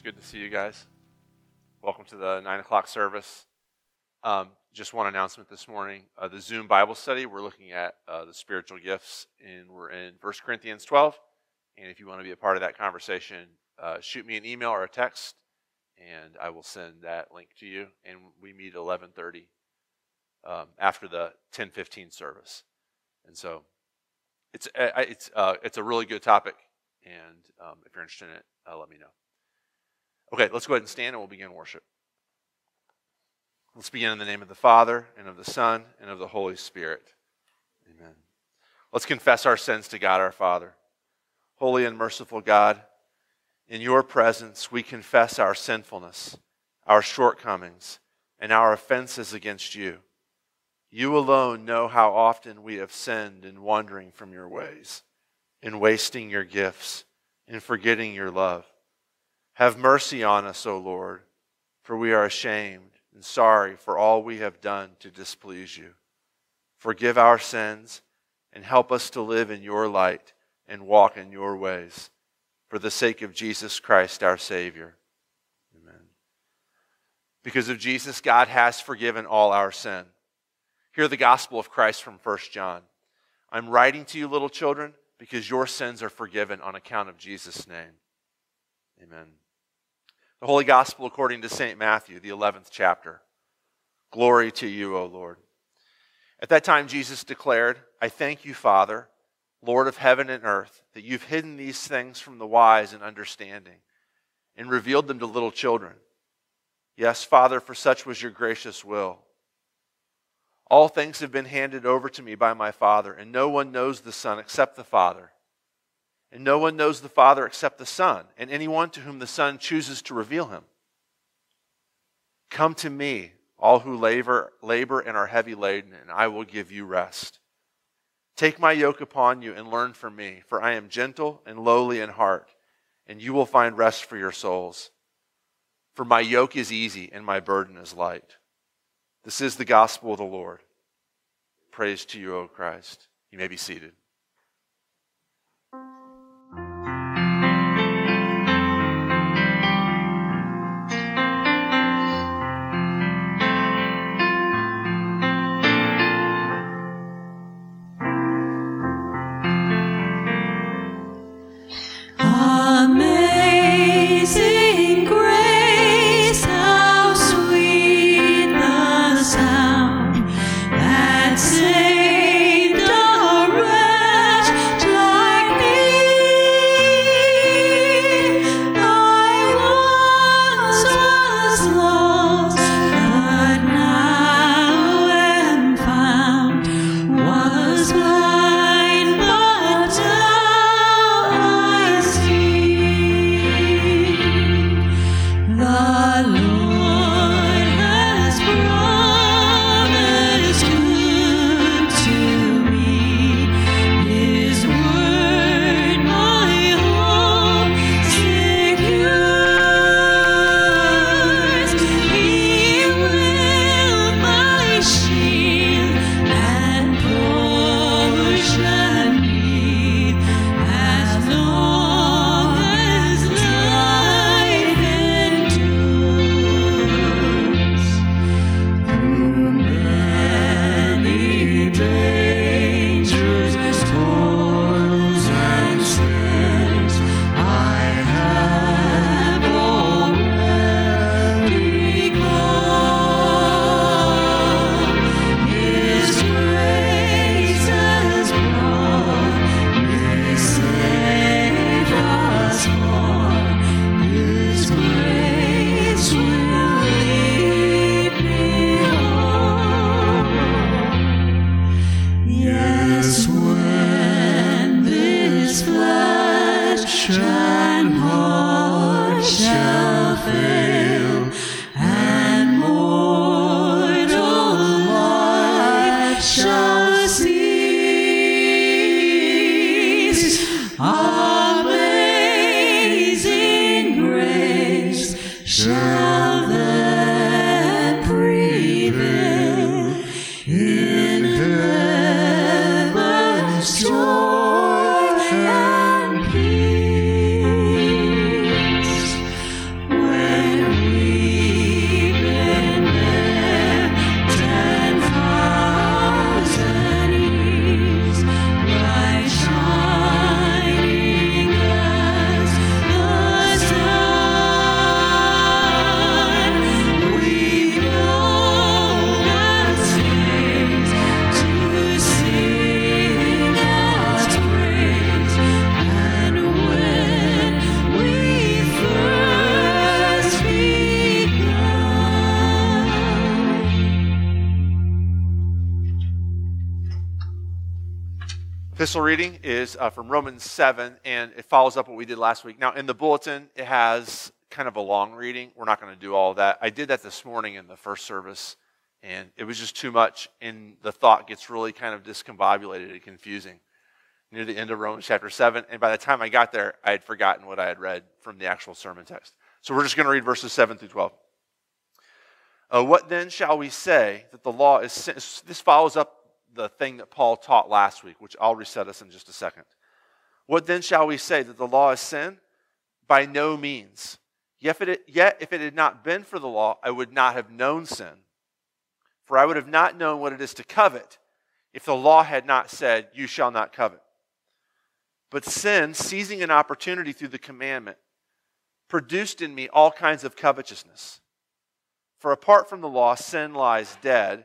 It's good to see you guys. Welcome to the 9 o'clock service. Um, just one announcement this morning. Uh, the Zoom Bible study, we're looking at uh, the spiritual gifts, and we're in 1 Corinthians 12. And if you want to be a part of that conversation, uh, shoot me an email or a text, and I will send that link to you. And we meet at 11:30 um, after the 10:15 service. And so it's uh, it's uh, it's a really good topic, and um, if you're interested in it, uh, let me know. Okay, let's go ahead and stand, and we'll begin worship. Let's begin in the name of the Father, and of the Son, and of the Holy Spirit. Amen. Let's confess our sins to God our Father. Holy and merciful God, in your presence we confess our sinfulness, our shortcomings, and our offenses against you. You alone know how often we have sinned in wandering from your ways, in wasting your gifts, in forgetting your love. Have mercy on us, O Lord, for we are ashamed and sorry for all we have done to displease you. Forgive our sins and help us to live in your light and walk in your ways. For the sake of Jesus Christ, our Savior. Amen. Because of Jesus, God has forgiven all our sin. Hear the gospel of Christ from 1 John. I'm writing to you, little children, because your sins are forgiven on account of Jesus' name. Amen. The Holy Gospel according to St. Matthew, the 11th chapter. Glory to you, O Lord. At that time, Jesus declared, I thank you, Father, Lord of heaven and earth, that you've hidden these things from the wise and understanding and revealed them to little children. Yes, Father, for such was your gracious will. All things have been handed over to me by my Father, and no one knows the Son except the Father and no one knows the Father except the Son, and anyone to whom the Son chooses to reveal him. Come to me, all who labor, labor and are heavy laden, and I will give you rest. Take my yoke upon you and learn from me, for I am gentle and lowly in heart, and you will find rest for your souls. For my yoke is easy and my burden is light. This is the gospel of the Lord. Praise to you, O Christ. You may be seated. Epistle reading is uh, from Romans 7, and it follows up what we did last week. Now, in the bulletin, it has kind of a long reading. We're not going to do all that. I did that this morning in the first service, and it was just too much, and the thought gets really kind of discombobulated and confusing near the end of Romans chapter 7. And by the time I got there, I had forgotten what I had read from the actual sermon text. So we're just going to read verses 7 through 12. Uh, what then shall we say that the law is sin? This follows up the thing that Paul taught last week, which I'll reset us in just a second. What then shall we say? That the law is sin? By no means. Yet if, it, yet if it had not been for the law, I would not have known sin. For I would have not known what it is to covet if the law had not said, You shall not covet. But sin, seizing an opportunity through the commandment, produced in me all kinds of covetousness. For apart from the law, sin lies dead.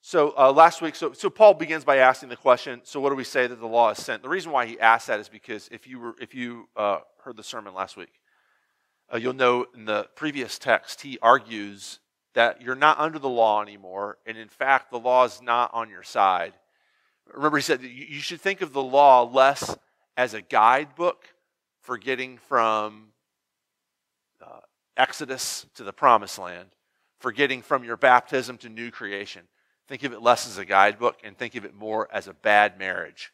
So uh, last week, so, so Paul begins by asking the question, so what do we say that the law is sent? The reason why he asked that is because if you, were, if you uh, heard the sermon last week, uh, you'll know in the previous text, he argues that you're not under the law anymore, and in fact, the law is not on your side. Remember, he said you should think of the law less as a guidebook for getting from uh, Exodus to the promised land, for getting from your baptism to new creation Think of it less as a guidebook and think of it more as a bad marriage.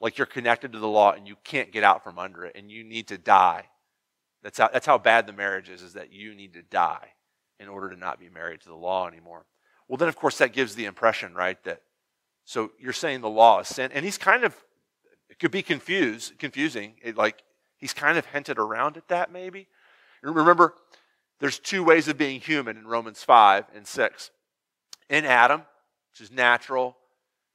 Like you're connected to the law and you can't get out from under it and you need to die. That's how, that's how bad the marriage is, is that you need to die in order to not be married to the law anymore. Well, then, of course, that gives the impression, right, that so you're saying the law is sin. And he's kind of, it could be confused, confusing. It, like he's kind of hinted around at that maybe. Remember, there's two ways of being human in Romans 5 and 6. In Adam, which is natural,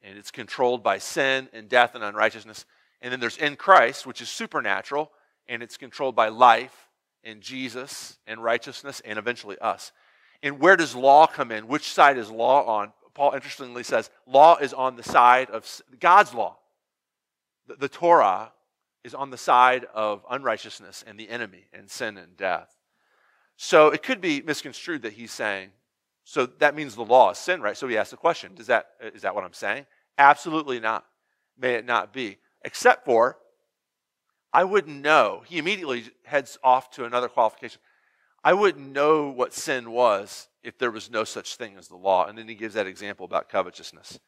and it's controlled by sin and death and unrighteousness. And then there's in Christ, which is supernatural, and it's controlled by life and Jesus and righteousness and eventually us. And where does law come in? Which side is law on? Paul interestingly says law is on the side of God's law. The, the Torah is on the side of unrighteousness and the enemy and sin and death. So it could be misconstrued that he's saying so that means the law is sin, right? So he asks the question, Does that, uh, is that what I'm saying? Absolutely not. May it not be. Except for, I wouldn't know. He immediately heads off to another qualification. I wouldn't know what sin was if there was no such thing as the law. And then he gives that example about covetousness.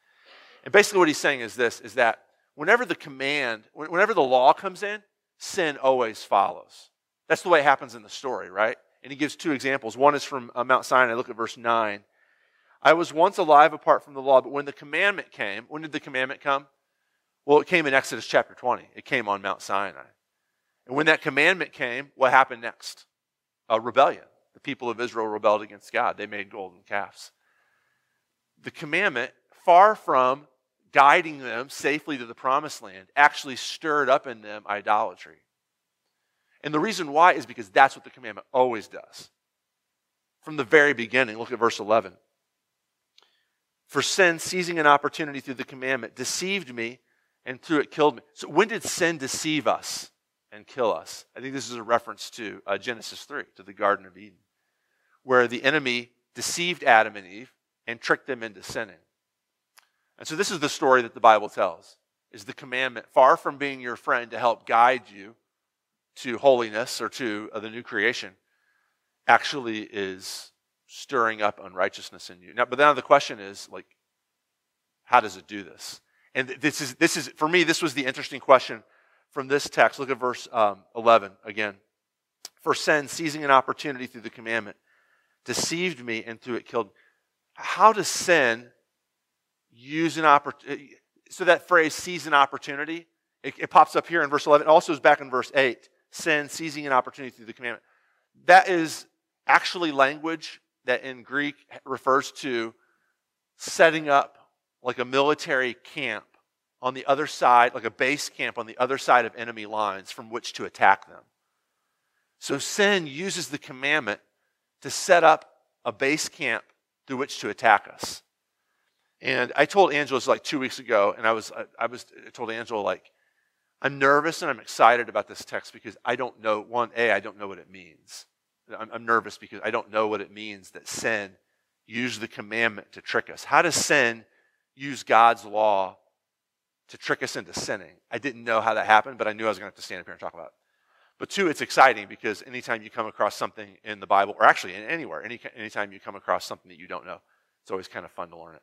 And basically what he's saying is this, is that whenever the command, whenever the law comes in, sin always follows. That's the way it happens in the story, right? And he gives two examples. One is from uh, Mount Sinai. Look at verse 9. I was once alive apart from the law, but when the commandment came, when did the commandment come? Well, it came in Exodus chapter 20. It came on Mount Sinai. And when that commandment came, what happened next? A rebellion. The people of Israel rebelled against God. They made golden calves. The commandment, far from guiding them safely to the promised land, actually stirred up in them idolatry. And the reason why is because that's what the commandment always does. From the very beginning, look at verse 11. For sin, seizing an opportunity through the commandment, deceived me and through it killed me. So, when did sin deceive us and kill us? I think this is a reference to uh, Genesis 3, to the Garden of Eden, where the enemy deceived Adam and Eve and tricked them into sinning. And so, this is the story that the Bible tells is the commandment, far from being your friend to help guide you to holiness or to uh, the new creation actually is stirring up unrighteousness in you. Now, but now the question is like, how does it do this? And this is this is for me. This was the interesting question from this text. Look at verse um, eleven again. For sin, seizing an opportunity through the commandment, deceived me and through it killed. Me. How does sin use an opportunity? So that phrase, seize an opportunity, it, it pops up here in verse 11. It also is back in verse 8 sin, seizing an opportunity through the commandment. That is actually language that in Greek refers to setting up like a military camp on the other side, like a base camp on the other side of enemy lines from which to attack them. So sin uses the commandment to set up a base camp through which to attack us. And I told Angela like two weeks ago, and I was I was I told Angela like I'm nervous and I'm excited about this text because I don't know one a I don't know what it means. I'm, I'm nervous because I don't know what it means that sin used the commandment to trick us. How does sin use God's law to trick us into sinning? I didn't know how that happened, but I knew I was going to have to stand up here and talk about it. But two, it's exciting because anytime you come across something in the Bible, or actually anywhere, any, anytime you come across something that you don't know, it's always kind of fun to learn it.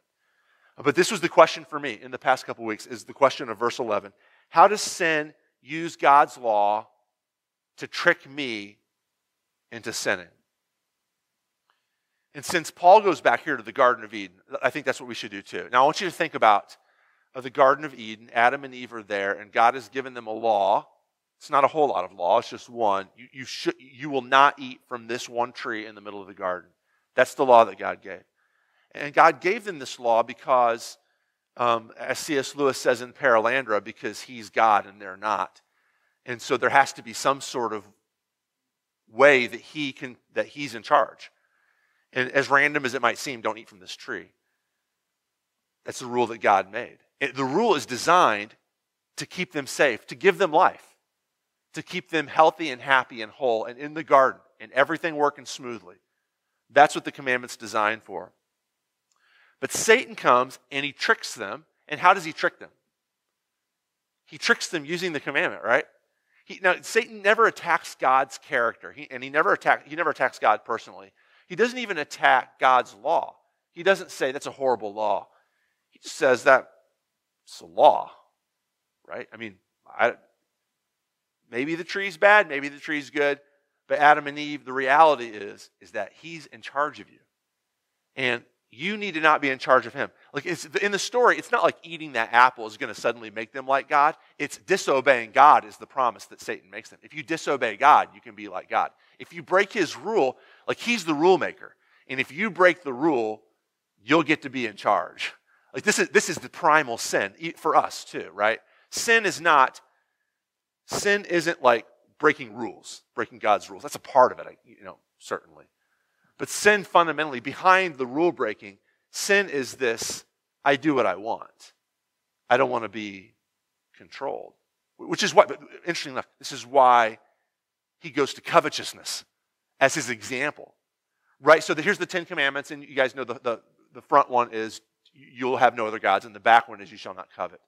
But this was the question for me in the past couple weeks is the question of verse 11. How does sin use God's law to trick me into sinning? And since Paul goes back here to the Garden of Eden, I think that's what we should do too. Now, I want you to think about uh, the Garden of Eden. Adam and Eve are there, and God has given them a law. It's not a whole lot of law, it's just one. You, you, should, you will not eat from this one tree in the middle of the garden. That's the law that God gave. And God gave them this law because, um, as C.S. Lewis says in Perelandra, because he's God and they're not. And so there has to be some sort of way that he can that he's in charge. And as random as it might seem, don't eat from this tree. That's the rule that God made. It, the rule is designed to keep them safe, to give them life, to keep them healthy and happy and whole and in the garden and everything working smoothly. That's what the commandment's designed for. But Satan comes and he tricks them. And how does he trick them? He tricks them using the commandment, right? He, now, Satan never attacks God's character, he, and he never, attack, he never attacks God personally. He doesn't even attack God's law. He doesn't say that's a horrible law. He just says that it's a law, right? I mean, I, maybe the tree's bad, maybe the tree's good, but Adam and Eve, the reality is, is that he's in charge of you. And you need to not be in charge of him. Like in the story, it's not like eating that apple is going to suddenly make them like God. It's disobeying God is the promise that Satan makes them. If you disobey God, you can be like God. If you break his rule, like he's the rule maker. And if you break the rule, you'll get to be in charge. Like this is this is the primal sin for us too, right? Sin is not sin isn't like breaking rules, breaking God's rules. That's a part of it, you know, certainly. But sin fundamentally behind the rule breaking, sin is this I do what I want. I don't want to be controlled. Which is what, interesting enough, this is why he goes to covetousness as his example. Right? So the, here's the Ten Commandments, and you guys know the, the, the front one is you'll have no other gods, and the back one is you shall not covet.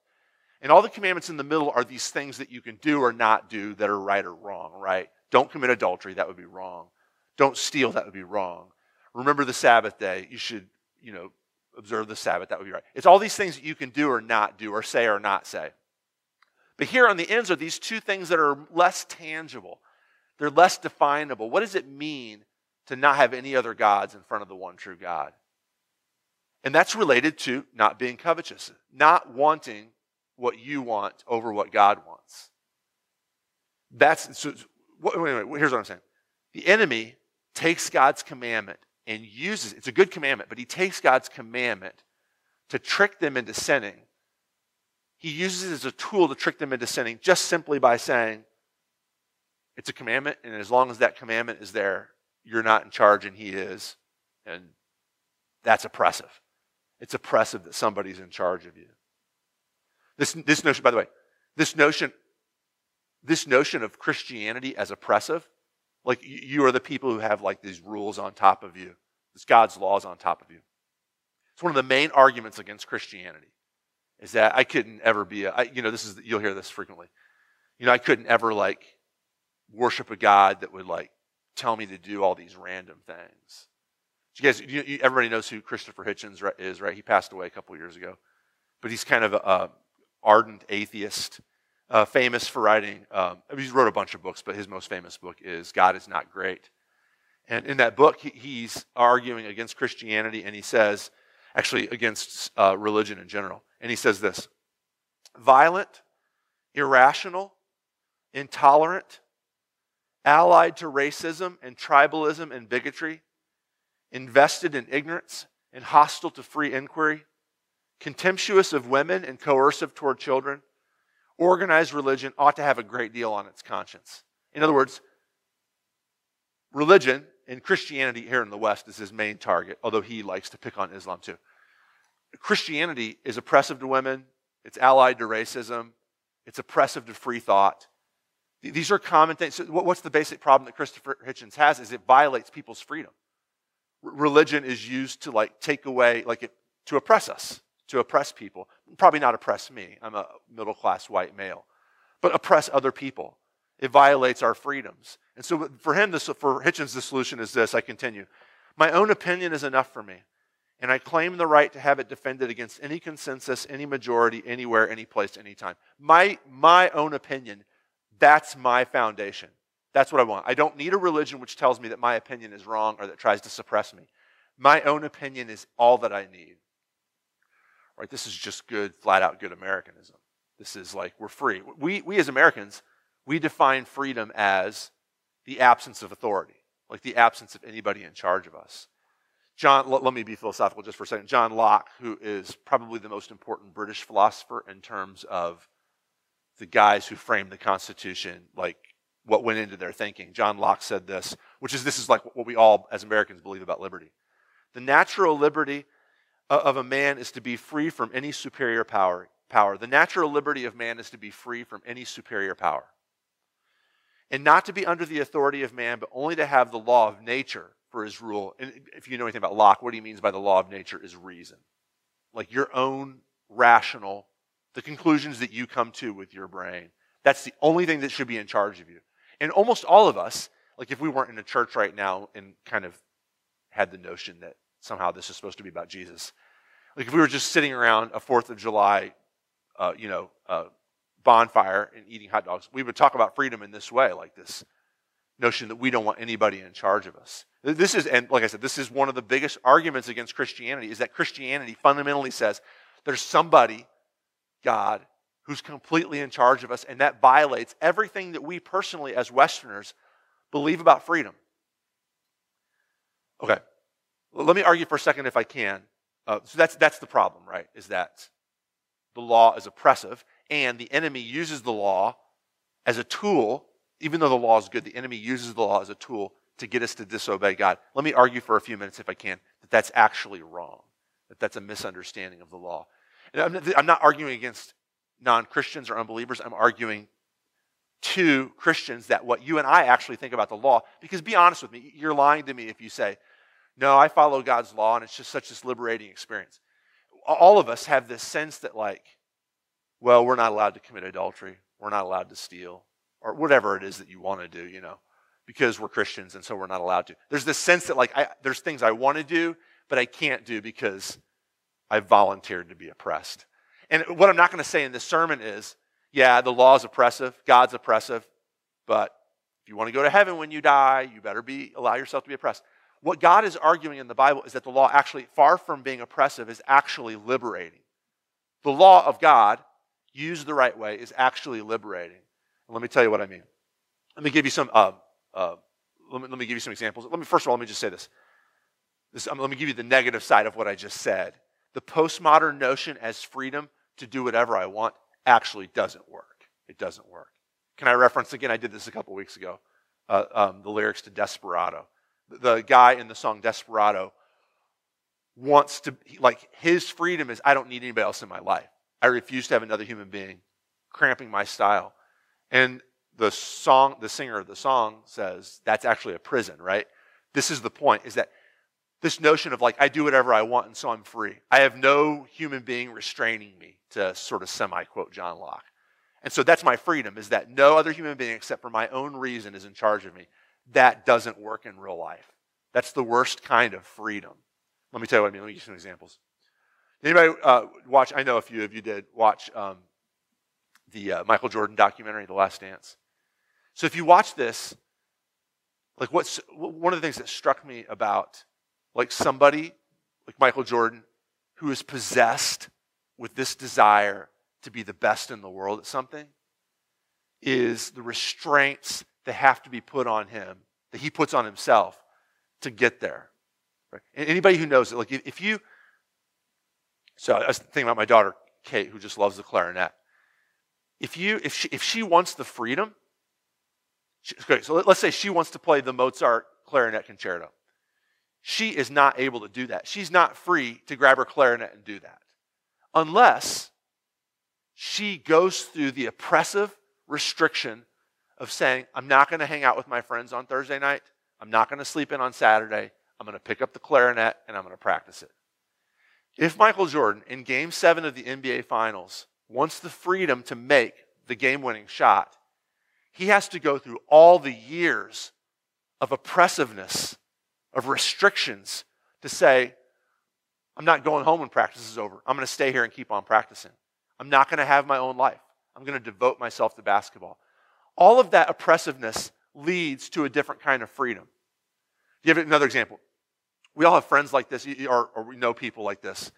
And all the commandments in the middle are these things that you can do or not do that are right or wrong, right? Don't commit adultery, that would be wrong. Don't steal, that would be wrong. Remember the Sabbath day, you should, you know, observe the Sabbath, that would be right. It's all these things that you can do or not do, or say or not say. But here on the ends are these two things that are less tangible. They're less definable. What does it mean to not have any other gods in front of the one true God? And that's related to not being covetous, not wanting what you want over what God wants. That's so, wait, wait, wait, here's what I'm saying. The enemy takes God's commandment and uses it's a good commandment, but he takes God's commandment to trick them into sinning. He uses it as a tool to trick them into sinning just simply by saying, it's a commandment, and as long as that commandment is there, you're not in charge and he is. And that's oppressive. It's oppressive that somebody's in charge of you. This, this notion, by the way, this notion, this notion of Christianity as oppressive, like you are the people who have like these rules on top of you. It's God's laws on top of you. It's one of the main arguments against Christianity is that I couldn't ever be a, I, you know, this is, you'll hear this frequently. You know, I couldn't ever like worship a God that would like tell me to do all these random things. You guys, you, you, everybody knows who Christopher Hitchens is, right? He passed away a couple years ago, but he's kind of a, ardent atheist, uh, famous for writing. Um, he wrote a bunch of books, but his most famous book is "God Is Not Great." And in that book, he, he's arguing against Christianity, and he says, actually against uh, religion in general, and he says this: violent, irrational, intolerant, allied to racism and tribalism and bigotry, invested in ignorance and hostile to free inquiry, contemptuous of women and coercive toward children, organized religion ought to have a great deal on its conscience. In other words, religion and Christianity here in the West is his main target, although he likes to pick on Islam too. Christianity is oppressive to women, it's allied to racism, it's oppressive to free thought. These are common things. So what's the basic problem that Christopher Hitchens has is it violates people's freedom. Religion is used to like take away, like it, to oppress us, to oppress people. Probably not oppress me. I'm a middle class white male, but oppress other people. It violates our freedoms. And so for him, this, for Hitchens, the solution is this. I continue. My own opinion is enough for me, and I claim the right to have it defended against any consensus, any majority, anywhere, any place, anytime. My, my own opinion, that's my foundation. That's what I want. I don't need a religion which tells me that my opinion is wrong or that tries to suppress me. My own opinion is all that I need. Right? This is just good, flat out good Americanism. This is like we're free. We, we as Americans, we define freedom as the absence of authority, like the absence of anybody in charge of us. John, let, let me be philosophical just for a second. John Locke, who is probably the most important British philosopher in terms of the guys who framed the Constitution, like what went into their thinking. John Locke said this, which is this is like what we all as Americans believe about liberty. The natural liberty of a man is to be free from any superior power. Power. The natural liberty of man is to be free from any superior power and not to be under the authority of man, but only to have the law of nature for his rule. And if you know anything about Locke, what he means by the law of nature is reason. Like your own rational, the conclusions that you come to with your brain. That's the only thing that should be in charge of you. And almost all of us, like if we weren't in a church right now and kind of had the notion that somehow this is supposed to be about Jesus, like if we were just sitting around a Fourth of July, uh, you know, uh, bonfire and eating hot dogs, we would talk about freedom in this way, like this notion that we don't want anybody in charge of us. This is, and like I said, this is one of the biggest arguments against Christianity is that Christianity fundamentally says there's somebody, God, who's completely in charge of us, and that violates everything that we personally, as Westerners, believe about freedom. Okay, let me argue for a second if I can. Uh, so that's that's the problem, right? Is that the law is oppressive, and the enemy uses the law as a tool, even though the law is good, the enemy uses the law as a tool to get us to disobey God. Let me argue for a few minutes, if I can, that that's actually wrong, that that's a misunderstanding of the law. And I'm not, I'm not arguing against non Christians or unbelievers, I'm arguing to Christians that what you and I actually think about the law, because be honest with me, you're lying to me if you say, no, I follow God's law and it's just such this liberating experience. All of us have this sense that, like, well, we're not allowed to commit adultery, we're not allowed to steal, or whatever it is that you want to do, you know, because we're Christians and so we're not allowed to. There's this sense that, like, I, there's things I want to do, but I can't do because I volunteered to be oppressed. And what I'm not going to say in this sermon is, yeah, the law is oppressive, God's oppressive, but if you want to go to heaven when you die, you better be allow yourself to be oppressed. What God is arguing in the Bible is that the law actually, far from being oppressive, is actually liberating. The law of God used the right way, is actually liberating. And let me tell you what I mean. Let me give you some. Uh, uh, let, me, let me give you some examples. Let me first of all let me just say this. this um, let me give you the negative side of what I just said. The postmodern notion as freedom to do whatever I want actually doesn't work. It doesn't work. Can I reference again? I did this a couple weeks ago. Uh, um, the lyrics to Desperado. The guy in the song Desperado wants to like his freedom is I don't need anybody else in my life. I refuse to have another human being cramping my style. And the song, the singer of the song says that's actually a prison, right? This is the point, is that this notion of like, I do whatever I want and so I'm free. I have no human being restraining me, to sort of semi quote John Locke. And so that's my freedom, is that no other human being except for my own reason is in charge of me. That doesn't work in real life. That's the worst kind of freedom. Let me tell you what I mean. Let me give you some examples. Anybody uh, watch? I know a few of you did watch um, the uh, Michael Jordan documentary, The Last Dance. So if you watch this, like what's one of the things that struck me about like somebody like Michael Jordan who is possessed with this desire to be the best in the world at something is the restraints that have to be put on him that he puts on himself to get there. Right? Anybody who knows it, like if you so I was thinking about my daughter, Kate, who just loves the clarinet. If, you, if, she, if she wants the freedom, she, okay, so let, us say she wants to play the Mozart clarinet concerto. She is not able to do that. She's not free to grab her clarinet and do that unless she goes through the oppressive restriction of saying, I'm not going to hang out with my friends on Thursday night. I'm not going to sleep in on Saturday. I'm going to pick up the clarinet and I'm going to practice it. If Michael Jordan in game seven of the NBA Finals wants the freedom to make the game winning shot, he has to go through all the years of oppressiveness, of restrictions to say, I'm not going home when practice is over. I'm going to stay here and keep on practicing. I'm not going to have my own life. I'm going to devote myself to basketball. All of that oppressiveness leads to a different kind of freedom. Give another example. We all have friends like this, or, or we know people like this,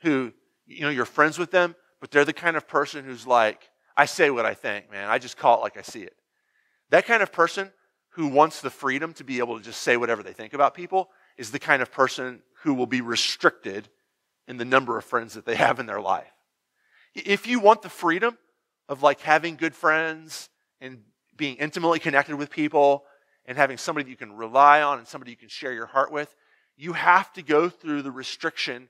who, you know, you're friends with them, but they're the kind of person who's like, I say what I think, man. I just call it like I see it. That kind of person who wants the freedom to be able to just say whatever they think about people is the kind of person who will be restricted in the number of friends that they have in their life. If you want the freedom of like having good friends and being intimately connected with people and having somebody that you can rely on and somebody you can share your heart with, you have to go through the restriction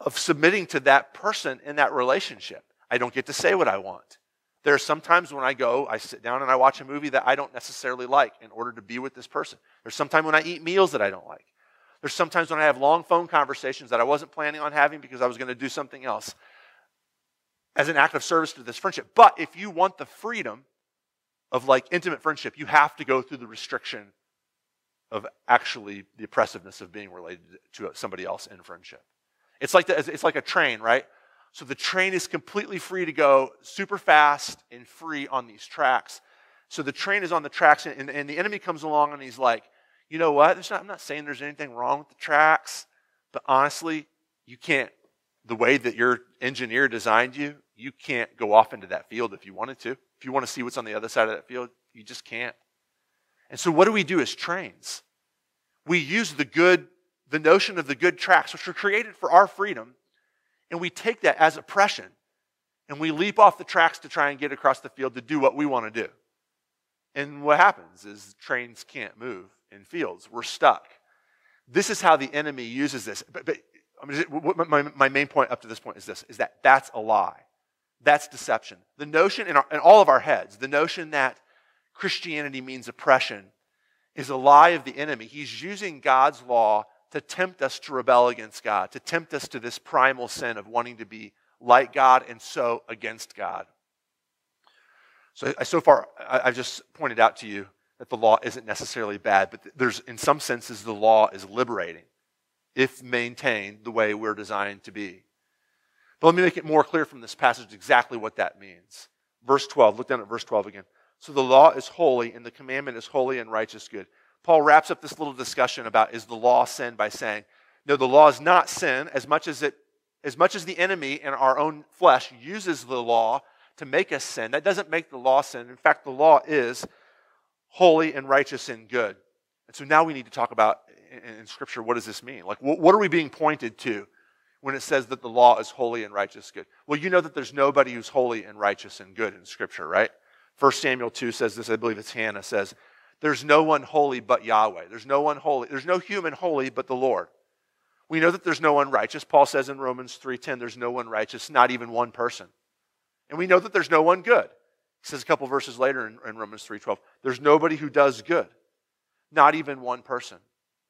of submitting to that person in that relationship. I don't get to say what I want. There are some times when I go, I sit down and I watch a movie that I don't necessarily like in order to be with this person. There's sometimes when I eat meals that I don't like. There's sometimes when I have long phone conversations that I wasn't planning on having because I was going to do something else as an act of service to this friendship. But if you want the freedom of like intimate friendship, you have to go through the restriction of actually the oppressiveness of being related to somebody else in friendship. It's like, the, it's like a train, right? So the train is completely free to go super fast and free on these tracks. So the train is on the tracks, and, and the enemy comes along and he's like, you know what? Not, I'm not saying there's anything wrong with the tracks, but honestly, you can't, the way that your engineer designed you, you can't go off into that field if you wanted to. If you want to see what's on the other side of that field, you just can't. And so, what do we do as trains? We use the good, the notion of the good tracks, which were created for our freedom, and we take that as oppression and we leap off the tracks to try and get across the field to do what we want to do. And what happens is trains can't move in fields. We're stuck. This is how the enemy uses this. But, but my, my main point up to this point is this, is that that's a lie. That's deception. The notion in, our, in all of our heads, the notion that Christianity means oppression is a lie of the enemy. He's using God's law to tempt us to rebel against God, to tempt us to this primal sin of wanting to be like God and so against God. So, so far, I've just pointed out to you that the law isn't necessarily bad, but there's, in some senses, the law is liberating if maintained the way we're designed to be. But let me make it more clear from this passage exactly what that means. Verse 12, look down at verse 12 again. So the law is holy, and the commandment is holy and righteous good. Paul wraps up this little discussion about is the law sin by saying, no, the law is not sin as much as it as much as the enemy in our own flesh uses the law to make us sin. That doesn't make the law sin. In fact, the law is holy and righteous and good. And so now we need to talk about in, in Scripture what does this mean? Like, what, what are we being pointed to when it says that the law is holy and righteous good? Well, you know that there's nobody who's holy and righteous and good in Scripture, right? 1 Samuel 2 says this, I believe it's Hannah says, there's no one holy but Yahweh. There's no one holy. There's no human holy but the Lord. We know that there's no one righteous. Paul says in Romans 3:10 there's no one righteous, not even one person. And we know that there's no one good. He says a couple verses later in, in Romans 3:12, there's nobody who does good. Not even one person.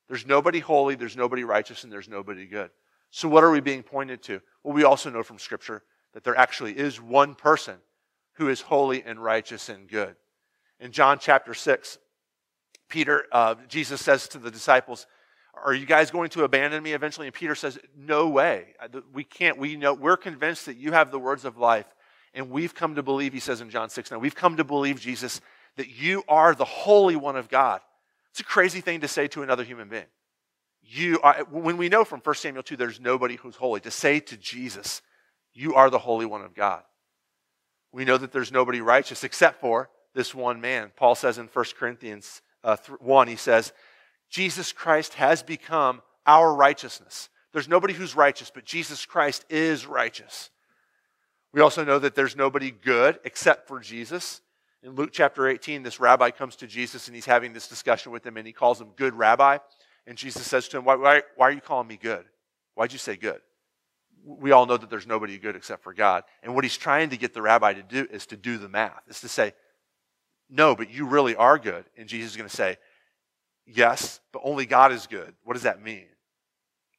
There's nobody holy, there's nobody righteous, and there's nobody good. So what are we being pointed to? Well, we also know from Scripture that there actually is one person who is holy and righteous and good. In John chapter 6, Peter, uh, Jesus says to the disciples, Are you guys going to abandon me eventually? And Peter says, No way. We can't. We know, we're convinced that you have the words of life. And we've come to believe, he says in John 6 now, we've come to believe, Jesus, that you are the Holy One of God. It's a crazy thing to say to another human being. You are, when we know from 1 Samuel 2, there's nobody who's holy, to say to Jesus, You are the Holy One of God. We know that there's nobody righteous except for this one man. Paul says in 1 Corinthians uh, 1, he says, Jesus Christ has become our righteousness. There's nobody who's righteous, but Jesus Christ is righteous. We also know that there's nobody good except for Jesus. In Luke chapter 18, this rabbi comes to Jesus and he's having this discussion with him and he calls him good rabbi. And Jesus says to him, Why, why, why are you calling me good? Why'd you say good? We all know that there's nobody good except for God. And what he's trying to get the rabbi to do is to do the math, is to say, No, but you really are good. And Jesus is going to say, Yes, but only God is good. What does that mean?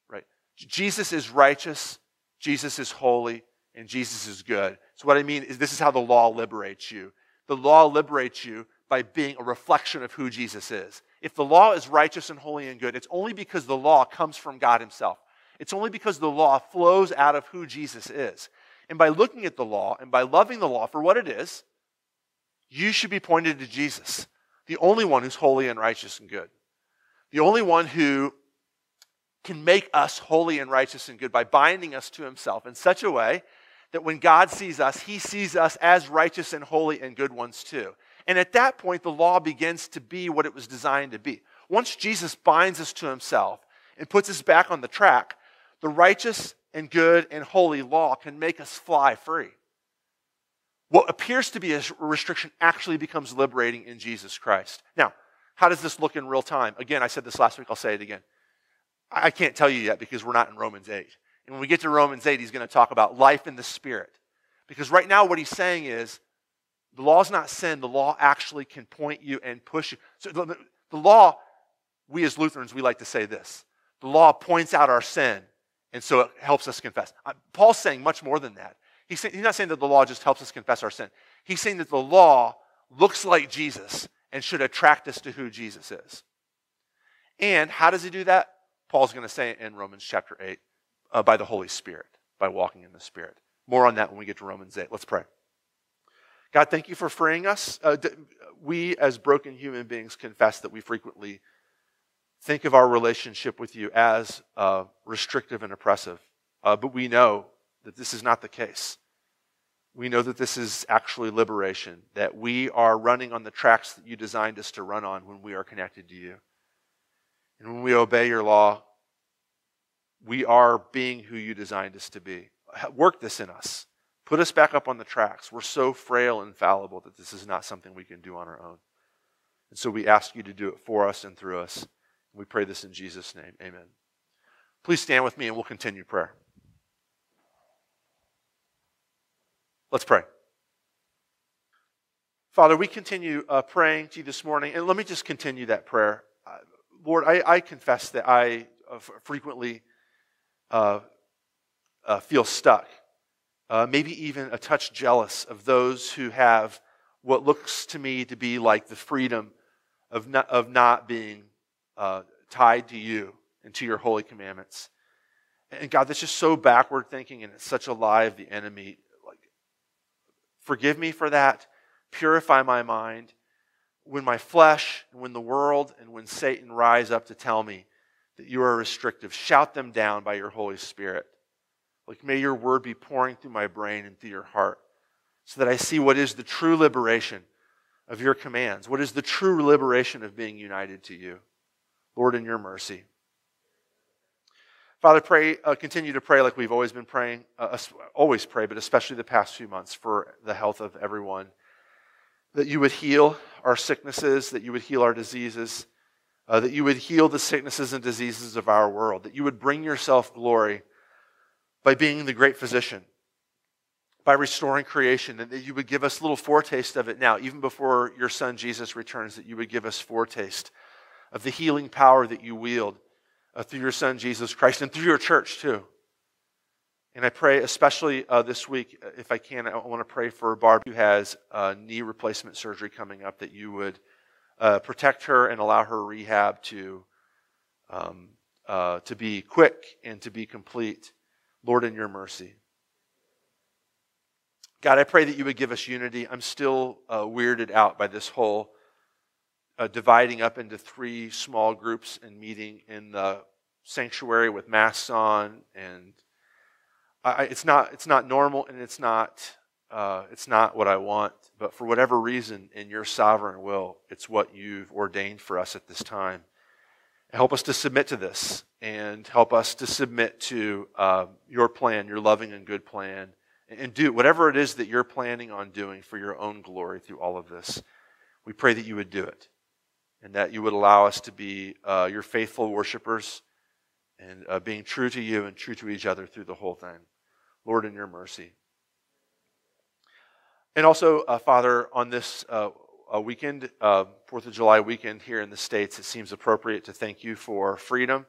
Right? Jesus is righteous, Jesus is holy, and Jesus is good. So, what I mean is, this is how the law liberates you. The law liberates you by being a reflection of who Jesus is. If the law is righteous and holy and good, it's only because the law comes from God Himself. It's only because the law flows out of who Jesus is. And by looking at the law and by loving the law for what it is, you should be pointed to Jesus, the only one who's holy and righteous and good. The only one who can make us holy and righteous and good by binding us to himself in such a way that when God sees us, he sees us as righteous and holy and good ones too. And at that point, the law begins to be what it was designed to be. Once Jesus binds us to himself and puts us back on the track, the righteous and good and holy law can make us fly free. What appears to be a restriction actually becomes liberating in Jesus Christ. Now, how does this look in real time? Again, I said this last week, I'll say it again. I can't tell you yet because we're not in Romans 8. And when we get to Romans 8, he's going to talk about life in the Spirit. Because right now, what he's saying is the law is not sin. The law actually can point you and push you. So the, the law, we as Lutherans, we like to say this the law points out our sin, and so it helps us confess. Paul's saying much more than that. He's, saying, he's not saying that the law just helps us confess our sin. He's saying that the law looks like Jesus and should attract us to who Jesus is. And how does he do that? Paul's going to say in Romans chapter 8 uh, by the Holy Spirit, by walking in the Spirit. More on that when we get to Romans 8. Let's pray. God, thank you for freeing us. Uh, we, as broken human beings, confess that we frequently think of our relationship with you as uh, restrictive and oppressive. Uh, but we know that this is not the case. We know that this is actually liberation, that we are running on the tracks that you designed us to run on when we are connected to you. And when we obey your law, we are being who you designed us to be. Work this in us. Put us back up on the tracks. We're so frail and fallible that this is not something we can do on our own. And so we ask you to do it for us and through us. We pray this in Jesus' name. Amen. Please stand with me and we'll continue prayer. Let's pray. Father, we continue uh, praying to you this morning, and let me just continue that prayer. Uh, Lord, I, I, confess that I uh, frequently uh, uh, feel stuck, uh, maybe even a touch jealous of those who have what looks to me to be like the freedom of not, of not being uh, tied to you and to your holy commandments. And God, that's just so backward thinking, and it's such a lie of the enemy. Like, forgive me for that. Purify my mind when my flesh and when the world and when Satan rise up to tell me that you are restrictive, shout them down by your Holy Spirit. Like, may your word be pouring through my brain and through your heart so that I see what is the true liberation of your commands, what is the true liberation of being united to you. Lord, in your mercy. Father, pray, uh, continue to pray like we've always been praying, uh, always pray, but especially the past few months for the health of everyone that you would heal our sicknesses, that you would heal our diseases, uh, that you would heal the sicknesses and diseases of our world, that you would bring yourself glory by being the great physician, by restoring creation, and that you would give us a little foretaste of it now, even before your son Jesus returns, that you would give us foretaste of the healing power that you wield uh, through your son Jesus Christ and through your church too. And I pray, especially uh, this week, uh, if I can, I want to pray for Barb, who has uh, knee replacement surgery coming up, that you would uh, protect her and allow her rehab to, um, uh, to be quick and to be complete. Lord, in your mercy. God, I pray that you would give us unity. I'm still uh, weirded out by this whole dividing up into three small groups and meeting in the sanctuary with masks on and I, it's not it's not normal and it's not uh, it's not what I want. But for whatever reason, in your sovereign will, it's what you've ordained for us at this time. Help us to submit to this and help us to submit to uh, your plan, your loving and good plan, and do whatever it is that you're planning on doing for your own glory through all of this. We pray that you would do it and that you would allow us to be uh, your faithful worshipers and uh, being true to you and true to each other through the whole thing. Lord, in your mercy. And also, uh, Father, on this uh, weekend, uh, Fourth of July weekend here in the States, it seems appropriate to thank you for freedom,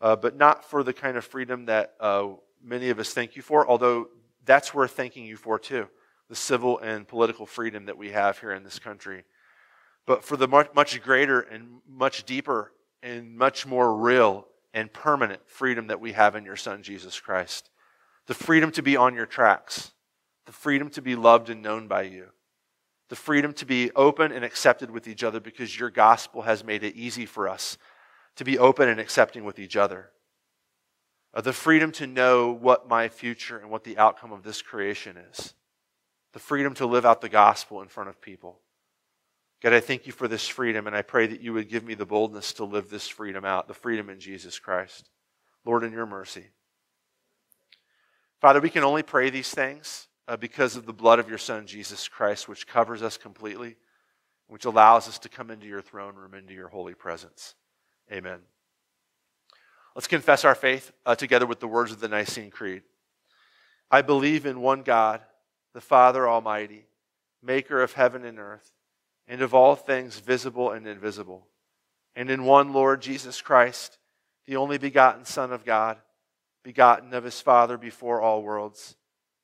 uh, but not for the kind of freedom that uh, many of us thank you for, although that's worth thanking you for too the civil and political freedom that we have here in this country. But for the much, much greater and much deeper and much more real and permanent freedom that we have in your Son, Jesus Christ. The freedom to be on your tracks, the freedom to be loved and known by you, the freedom to be open and accepted with each other because your gospel has made it easy for us to be open and accepting with each other. Uh, the freedom to know what my future and what the outcome of this creation is. The freedom to live out the gospel in front of people. God, I thank you for this freedom, and I pray that you would give me the boldness to live this freedom out, the freedom in Jesus Christ. Lord, in your mercy. Father, we can only pray these things uh, because of the blood of your Son, Jesus Christ, which covers us completely, which allows us to come into your throne room, into your holy presence. Amen. Let's confess our faith uh, together with the words of the Nicene Creed. I believe in one God, the Father Almighty, maker of heaven and earth and of all things visible and invisible, and in one Lord Jesus Christ, the only begotten Son of God, begotten of his Father before all worlds,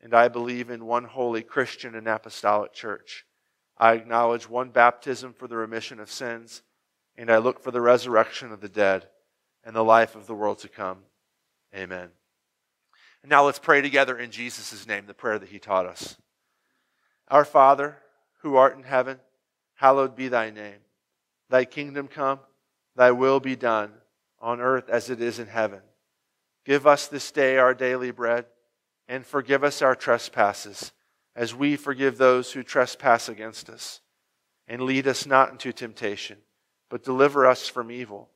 And I believe in one holy Christian and apostolic church. I acknowledge one baptism for the remission of sins, and I look for the resurrection of the dead and the life of the world to come. Amen. And now let's pray together in Jesus' name, the prayer that he taught us. Our Father, who art in heaven, hallowed be thy name. Thy kingdom come, thy will be done, on earth as it is in heaven. Give us this day our daily bread, and forgive us our trespasses, as we forgive those who trespass against us. And lead us not into temptation, but deliver us from evil.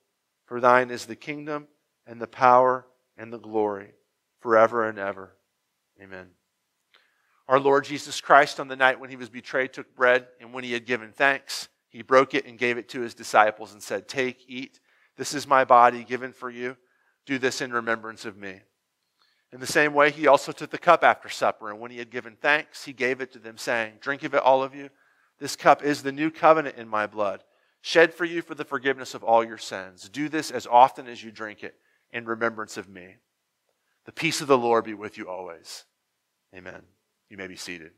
For thine is the kingdom, and the power, and the glory, forever and ever. Amen. Our Lord Jesus Christ, on the night when he was betrayed, took bread, and when he had given thanks, he broke it and gave it to his disciples and said, Take, eat. This is my body given for you. Do this in remembrance of me. In the same way, he also took the cup after supper, and when he had given thanks, he gave it to them, saying, Drink of it, all of you. This cup is the new covenant in my blood, shed for you for the forgiveness of all your sins. Do this as often as you drink it in remembrance of me. The peace of the Lord be with you always. Amen. You may be seated.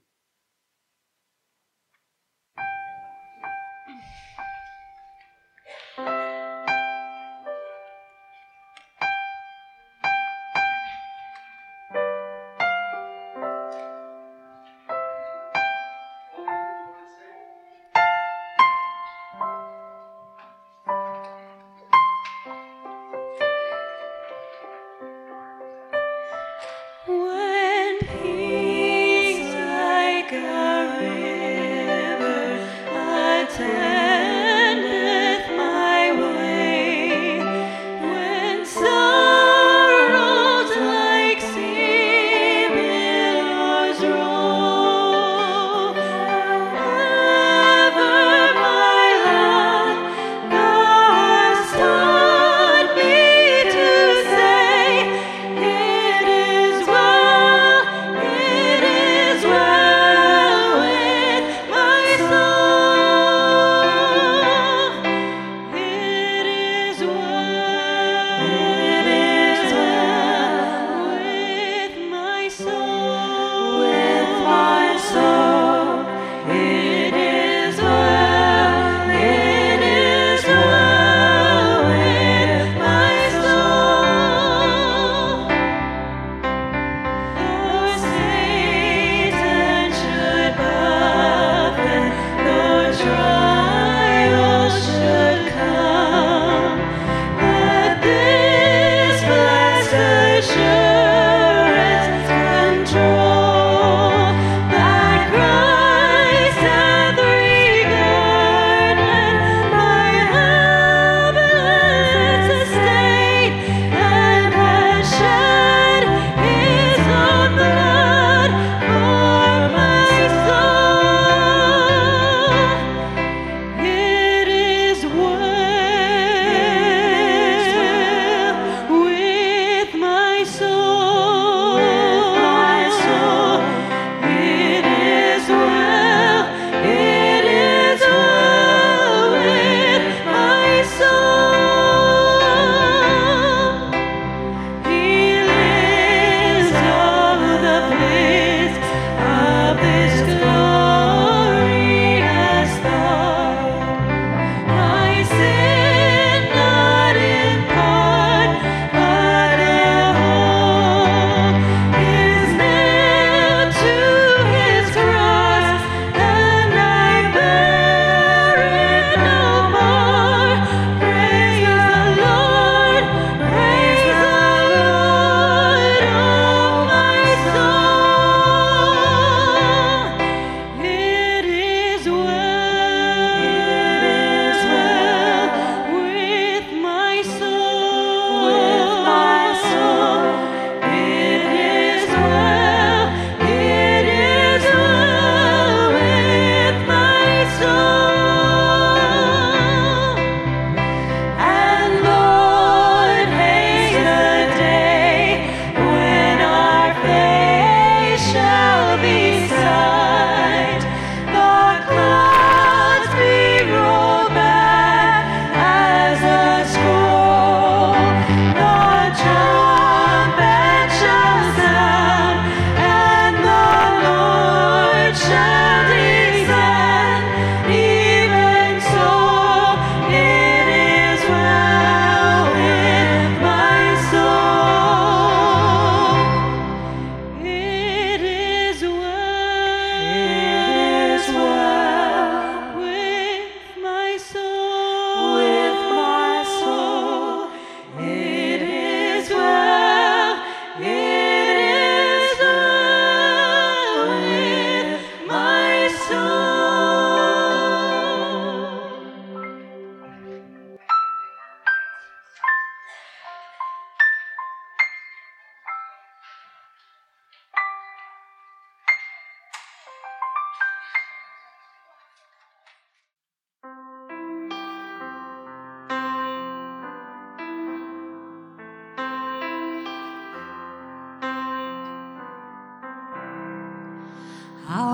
How